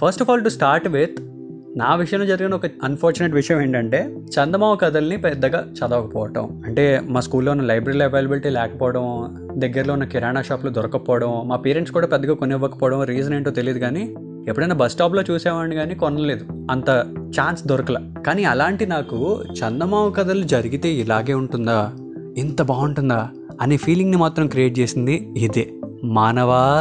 First of all to start with నా విషయంలో జరిగిన ఒక అన్ఫార్చునేట్ విషయం ఏంటంటే చందమామ కథల్ని పెద్దగా చదవకపోవటం. అంటే మా స్కూల్లో ఉన్న లైబ్రరీలో అవైలబిలిటీ లేకపోవడం దగ్గరలో ఉన్న కిరాణా షాప్లో దొరకకపోవడం మా పేరెంట్స్ కూడా పెద్దగా కొనివ్వకపోవడం రీజన్ ఏంటో తెలియదు కానీ ఎప్పుడైనా బస్ స్టాప్లో చూసేవాడిని కానీ కొనలేదు. అంత ఛాన్స్ దొరకల. కానీ అలాంటి నాకు చందమామ కథలు జరిగితే ఇలాగే ఉంటుందా? ఇంత బాగుంటుందా? అనే ఫీలింగ్ని మాత్రం క్రియేట్ చేసింది ఇదే. మానవా?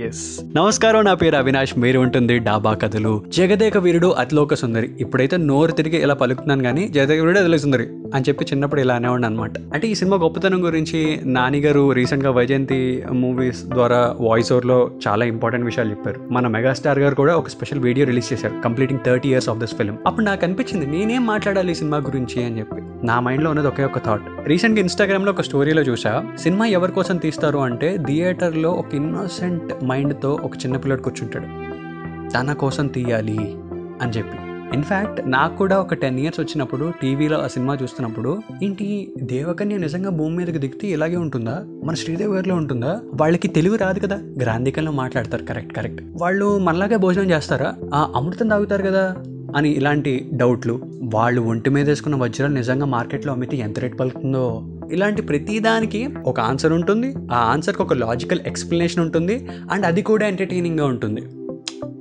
ఎస్ నమస్కారం నా పేరు అవినాష్. మీరు ఉంటుంది డాబా కథలు. జగదేక వీరుడు అతిలోక సుందరి. ఇప్పుడైతే నోరు తిరిగి ఇలా పలుకుతున్నాను కానీ జగదేక వీరుడు అతిలోక సుందరి. అని చెప్పి చిన్నప్పుడు ఇలా అనేవాడిని అనమాట అంటే ఈ సినిమా గొప్పతనం గురించి నాని గారు రీసెంట్గా వైజయంతి మూవీస్ ద్వారా వాయిస్ ఓవర్లో చాలా ఇంపార్టెంట్ విషయాలు చెప్పారు. మన మెగాస్టార్ గారు కూడా ఒక స్పెషల్ వీడియో రిలీజ్ చేశారు completing thirty years of this film. అప్పుడు నాకు అనిపించింది నేనేం మాట్లాడాలి ఈ సినిమా గురించి అని చెప్పి. నా మైండ్లో ఉన్నది ఒకే ఒక థాట్. రీసెంట్గా ఇన్స్టాగ్రామ్లో ఒక స్టోరీలో చూసా సినిమా ఎవరి కోసం తీస్తారు అంటే థియేటర్లో ఒక ఇన్నోసెంట్ మైండ్తో ఒక చిన్నపిల్లడు కూర్చుంటాడు. తన కోసం తీయాలి అని చెప్పి. ఇన్ఫ్యాక్ట్ నాకు కూడా ఒక టెన్ ఇయర్స్ వచ్చినప్పుడు టీవీలో ఆ సినిమా చూస్తున్నప్పుడు ఏంటి దేవకన్య నిజంగా భూమి మీదకి దిగితే ఇలాగే ఉంటుందా? మన శ్రీదేవి గారిలో ఉంటుందా? వాళ్ళకి తెలుగు రాదు కదా? గ్రాంధికంలో మాట్లాడతారు. కరెక్ట్ కరెక్ట్ వాళ్ళు మనలాగే భోజనం చేస్తారా? ఆ అమృతం తాగుతారు కదా! అని ఇలాంటి డౌట్లు వాళ్ళు ఒంటి మీద వేసుకున్న వజ్రాలు నిజంగా మార్కెట్లో అమ్మితే ఎంత రేట్ పలుకుతుందో. ఇలాంటి ప్రతిదానికి ఒక ఆన్సర్ ఉంటుంది. ఆ ఆన్సర్కి ఒక లాజికల్ ఎక్స్ప్లెనేషన్ ఉంటుంది. అండ్ అది కూడా ఎంటర్టైనింగ్గా ఉంటుంది.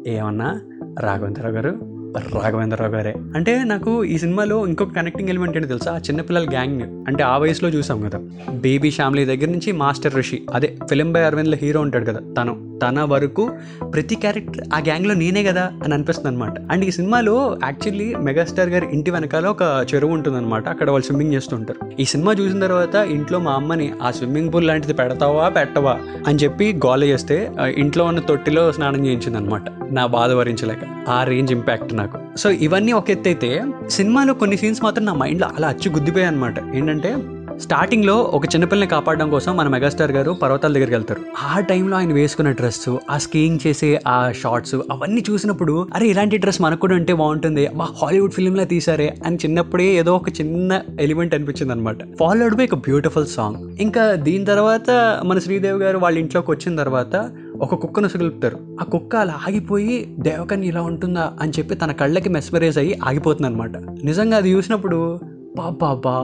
ఏమన్నా? రాఘవేంద్రరావు గారు? రాఘవేంద్రరావు గారే. అంటే నాకు ఈ సినిమాలో ఇంకొక కనెక్టింగ్ ఎలిమెంట్ ఏంటి తెలుసా? ఆ చిన్నపిల్లల గ్యాంగ్ అంటే ఆ వయసులో చూసాం కదా. బేబీ ఫ్యామిలీ దగ్గర నుంచి మాస్టర్ ఋషి. అదే ఫిలిం బై అరవింద్లో హీరో ఉంటాడు కదా తను. తన వరకు ప్రతి క్యారెక్టర్ ఆ గ్యాంగ్లో నేనే కదా అని అనిపిస్తుంది అనమాట అండ్ ఈ సినిమాలో యాక్చువల్లీ మెగాస్టార్ గారి ఇంటి వెనకాల ఒక చెరువు ఉంటుందన్నమాట. అక్కడ వాళ్ళు స్విమ్మింగ్ చేస్తుంటారు ఈ సినిమా చూసిన తర్వాత ఇంట్లో మా అమ్మని ఆ స్విమ్మింగ్ పూల్ లాంటిది పెడతావా పెట్టవా? అని చెప్పి గోల చేస్తే ఇంట్లో ఉన్న తొట్టిలో స్నానం చేయించింది అనమాట నా బాధ భరించలేక ఆ రేంజ్ ఇంపాక్ట్ నాకు. సో ఇవన్నీ ఒక ఎత్తు అయితే సినిమాలో కొన్ని సీన్స్ మాత్రం నా మైండ్లో అలా అచ్చు గుద్దిపోయాయి అనమాట ఏంటంటే స్టార్టింగ్లో ఒక చిన్నపిల్లని కాపాడడం కోసం మన మెగాస్టార్ గారు పర్వతాల దగ్గరికి వెళ్తారు. ఆ టైంలో ఆయన వేసుకున్న డ్రెస్ ఆ స్కీయింగ్ చేసే ఆ షార్ట్స్ అవన్నీ చూసినప్పుడు అరే ఇలాంటి డ్రెస్ మనకు కూడా ఉంటే బాగుంటుంది. వా హాలీవుడ్ ఫిల్మ్లా తీసారే అని చిన్నప్పుడే ఏదో ఒక చిన్న ఎలిమెంట్ అనిపించింది అనమాట ఫాలోడ్ బై ఒక బ్యూటిఫుల్ సాంగ్ ఇంకా దీని తర్వాత మన శ్రీదేవి గారు వాళ్ళ ఇంట్లోకి వచ్చిన తర్వాత ఒక కుక్కను సుగులుపుతారు. ఆ కుక్క అలా ఆగిపోయి దేవకన్య ఇలా ఉంటుందా అని చెప్పి తన కళ్ళకి మెస్మరైజ్ అయ్యి ఆగిపోతుంది అనమాట నిజంగా అది చూసినప్పుడు బాబా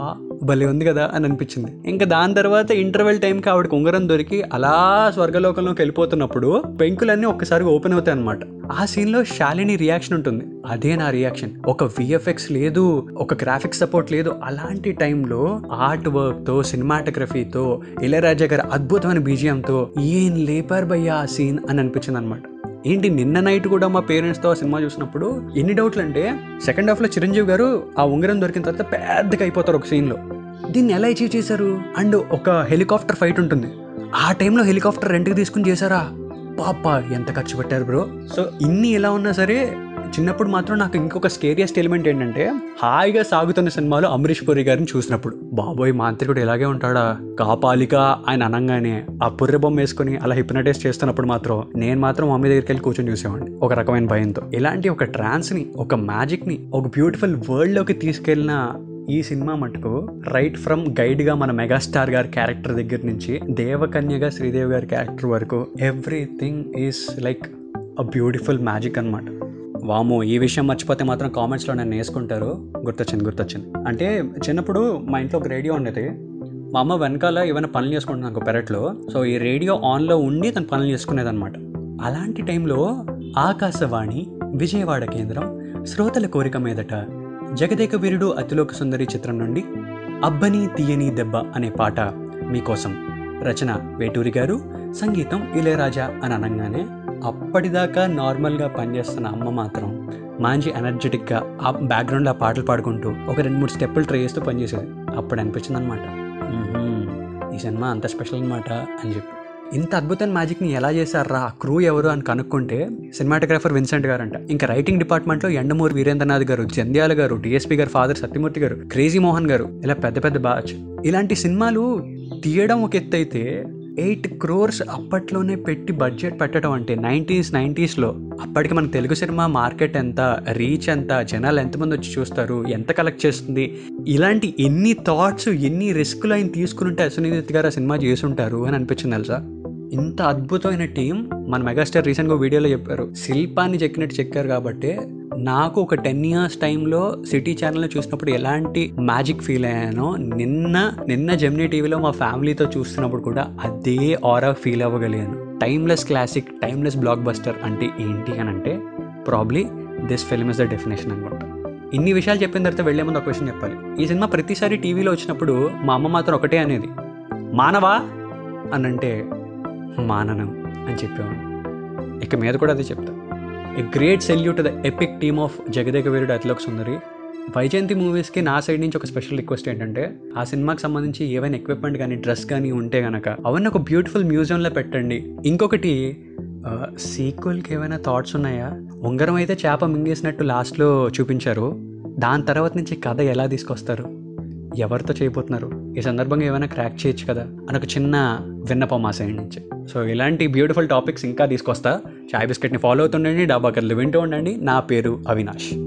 భలే ఉంది కదా అని అనిపించింది. ఇంకా దాని తర్వాత ఇంటర్వెల్ టైంకి ఆవిడకి ఉంగరం దొరికి అలా స్వర్గలోకంలోకి వెళ్ళిపోతున్నప్పుడు పెంకులన్నీ ఒక్కసారి ఓపెన్ అవుతాయి అనమాట ఆ సీన్లో శాలిని రియాక్షన్ ఉంటుంది. అదే నా రియాక్షన్ ఒక విఎఫ్ఎక్స్ లేదు ఒక గ్రాఫిక్స్ సపోర్ట్ లేదు. అలాంటి టైంలో ఆర్ట్ వర్క్తో సినిమాటోగ్రఫీతో ఇళయరాజా గారి అద్భుతమైన బీజియంతో ఏం లేపారు భయ్యా ఆ సీన్ అని అనిపించింది అనమాట ఏంటి నిన్న నైట్ కూడా మా పేరెంట్స్తో ఆ సినిమా చూసినప్పుడు ఎన్ని డౌట్లు అంటే సెకండ్ హాఫ్లో చిరంజీవి గారు ఆ ఉంగరం దొరికిన తర్వాత పెద్దగా అయిపోతారు ఒక సీన్లో దీన్ని ఎలా అచీవ్ చేశారు? అండ్ ఒక హెలికాప్టర్ ఫైట్ ఉంటుంది. ఆ టైంలో హెలికాప్టర్ రెంట్కి తీసుకుని చేశారా? పాప ఎంత ఖర్చు పెట్టారు బ్రో సో ఇన్ని ఎలా ఉన్నా సరే చిన్నప్పుడు మాత్రం నాకు ఇంకొక స్కేరియస్ట్ ఎలిమెంట్ ఏంటంటే హాయిగా సాగుతున్న సినిమాలో అమరీష్ పురి గారిని చూసినప్పుడు. బాబోయ్ మాంత్రికుడు ఇలాగే ఉంటాడా? కాపాలిక ఆయన అనగానే ఆ పుర్రె బొమ్మ వేసుకుని అలా హిప్నటైజ్ చేస్తున్నప్పుడు మాత్రం నేను మాత్రం మమ్మీ దగ్గరికి వెళ్ళి కూర్చొని చూసేవాడిని. ఒక రకమైన భయంతో. ఇలాంటి ఒక ట్రాన్స్ని ఒక మ్యాజిక్ని ఒక బ్యూటిఫుల్ వరల్డ్లోకి తీసుకెళ్ళిన ఈ సినిమా మటుకు రైట్ ఫ్రమ్ గైడ్గా మన మెగాస్టార్ గారి క్యారెక్టర్ దగ్గర నుంచి దేవకన్యగా శ్రీదేవి గారి క్యారెక్టర్ వరకు everything is like a beautiful magic అనమాట వామో ఈ విషయం మర్చిపోతే మాత్రం కామెంట్స్లో నన్ను వేసుకుంటారు. గుర్తొచ్చింది గుర్తొచ్చింది. అంటే చిన్నప్పుడు మా ఇంట్లో ఒక రేడియో ఉండేది. మా అమ్మ వెనకాల ఏమైనా పనులు చేసుకుంటున్నాను ఒక పెరట్లో. సో ఈ రేడియో ఆన్లో ఉండి తను పనులు చేసుకునేదన్నమాట. అలాంటి టైంలో ఆకాశవాణి విజయవాడ కేంద్రం శ్రోతల కోరిక మీదట జగదేక వీరుడు అతిలోక సుందరి చిత్రం నుండి అబ్బని తీయని దెబ్బ అనే పాట మీకోసం. రచన వేటూరి గారు సంగీతం ఇళయరాజా అని అనగానే అప్పటిదాకా నార్మల్గా పనిచేస్తున్న అమ్మ మాత్రం మంచి ఎనర్జెటిక్గా ఆ బ్యాక్గ్రౌండ్లో ఆ పాటలు పాడుకుంటూ ఒక రెండు మూడు స్టెప్పులు ట్రై చేస్తూ పనిచేసేది అప్పుడు అనిపించింది అనమాట ఈ సినిమా అంత స్పెషల్ అనమాట అని చెప్పి. ఇంత అద్భుతమైన మ్యాజిక్ని ఎలా చేశారా? ఆ క్రూ ఎవరు అని కనుక్కుంటే సినిమాటోగ్రాఫర్ విన్సెంట్ గారు అంట ఇంకా రైటింగ్ డిపార్ట్మెంట్లో ఎండమూరి వీరేంద్రనాథ్ గారు జంధ్యాల గారు డిఎస్పీ గారు ఫాదర్ సత్యమూర్తి గారు క్రేజీ మోహన్ గారు ఇలా పెద్ద పెద్ద బాచ్ ఇలాంటి సినిమాలు తీయడం ఒక ఎత్తు అయితే ఎయిట్ క్రోర్స్ అప్పట్లోనే పెట్టి బడ్జెట్ పెట్టడం అంటే నైంటీస్ నైంటీస్లో. అప్పటికి మన తెలుగు సినిమా మార్కెట్ ఎంత రీచ్ ఎంత జనాలు ఎంతమంది వచ్చి చూస్తారు ఎంత కలెక్ట్ చేస్తుంది? ఇలాంటి ఎన్ని థాట్స్ ఎన్ని రిస్కులు ఆయన తీసుకుని అశ్వనీత్ గారు ఆ సినిమా చేసుంటారు అని అనిపించింది తెలుసా? ఇంత అద్భుతమైన టీం మన మెగాస్టార్ రీసెంట్గా వీడియోలో చెప్పారు. శిల్పాన్ని చెక్కినట్టు చెక్కారు కాబట్టి నాకు ఒక టెన్ ఇయర్స్ టైంలో సిటీ ఛానల్ చూసినప్పుడు ఎలాంటి మ్యాజిక్ ఫీల్ అయ్యానో నిన్న నిన్న జెమినీ టీవీలో మా ఫ్యామిలీతో చూస్తున్నప్పుడు కూడా అదే ఆరా ఫీల్ అవ్వగలిగాను. Timeless classic timeless blockbuster అంటే ఏంటి అని అంటే probably this film is the definition అనుకుంటా ఇన్ని విషయాలు చెప్పిన తర్వాత వెళ్ళే ముందు ఒక క్వశ్చన్ చెప్పాలి. ఈ సినిమా ప్రతిసారి టీవీలో వచ్చినప్పుడు మా అమ్మ మాత్రం ఒకటే అనేది మానవా? అని అంటే మాననం అని చెప్పేవాడు. ఇక మీద కూడా అదే చెప్తా. A great salute the epic team of Jagadeka Veerudu Athiloka Sundari Vyjayanthi మూవీస్కి నా సైడ్ నుంచి ఒక స్పెషల్ రిక్వెస్ట్ ఏంటంటే ఆ సినిమాకి సంబంధించి ఏవైనా ఎక్విప్మెంట్ కానీ డ్రెస్ కానీ ఉంటే కనుక అవన్నీ ఒక బ్యూటిఫుల్ మ్యూజియంలో పెట్టండి. ఇంకొకటి సీక్వెల్కి ఏమైనా థాట్స్ ఉన్నాయా? ఉంగరం అయితే చేప మింగేసినట్టు లాస్ట్లో చూపించారు. దాని తర్వాత నుంచి కథ ఎలా తీసుకొస్తారు? ఎవరితో చేయబోతున్నారు? ఈ సందర్భంగా ఏమైనా క్రాక్ చేయొచ్చు కదా అని ఒక చిన్న విన్నపం మా సైడ్ నుంచి. సో ఇలాంటి బ్యూటిఫుల్ టాపిక్స్ ఇంకా తీసుకొస్తా. చాయ్ బిస్కెట్ని ఫాలో అవుతుండండి డాబా కథలు వింటూ ఉండండి. నా పేరు అవినాష్.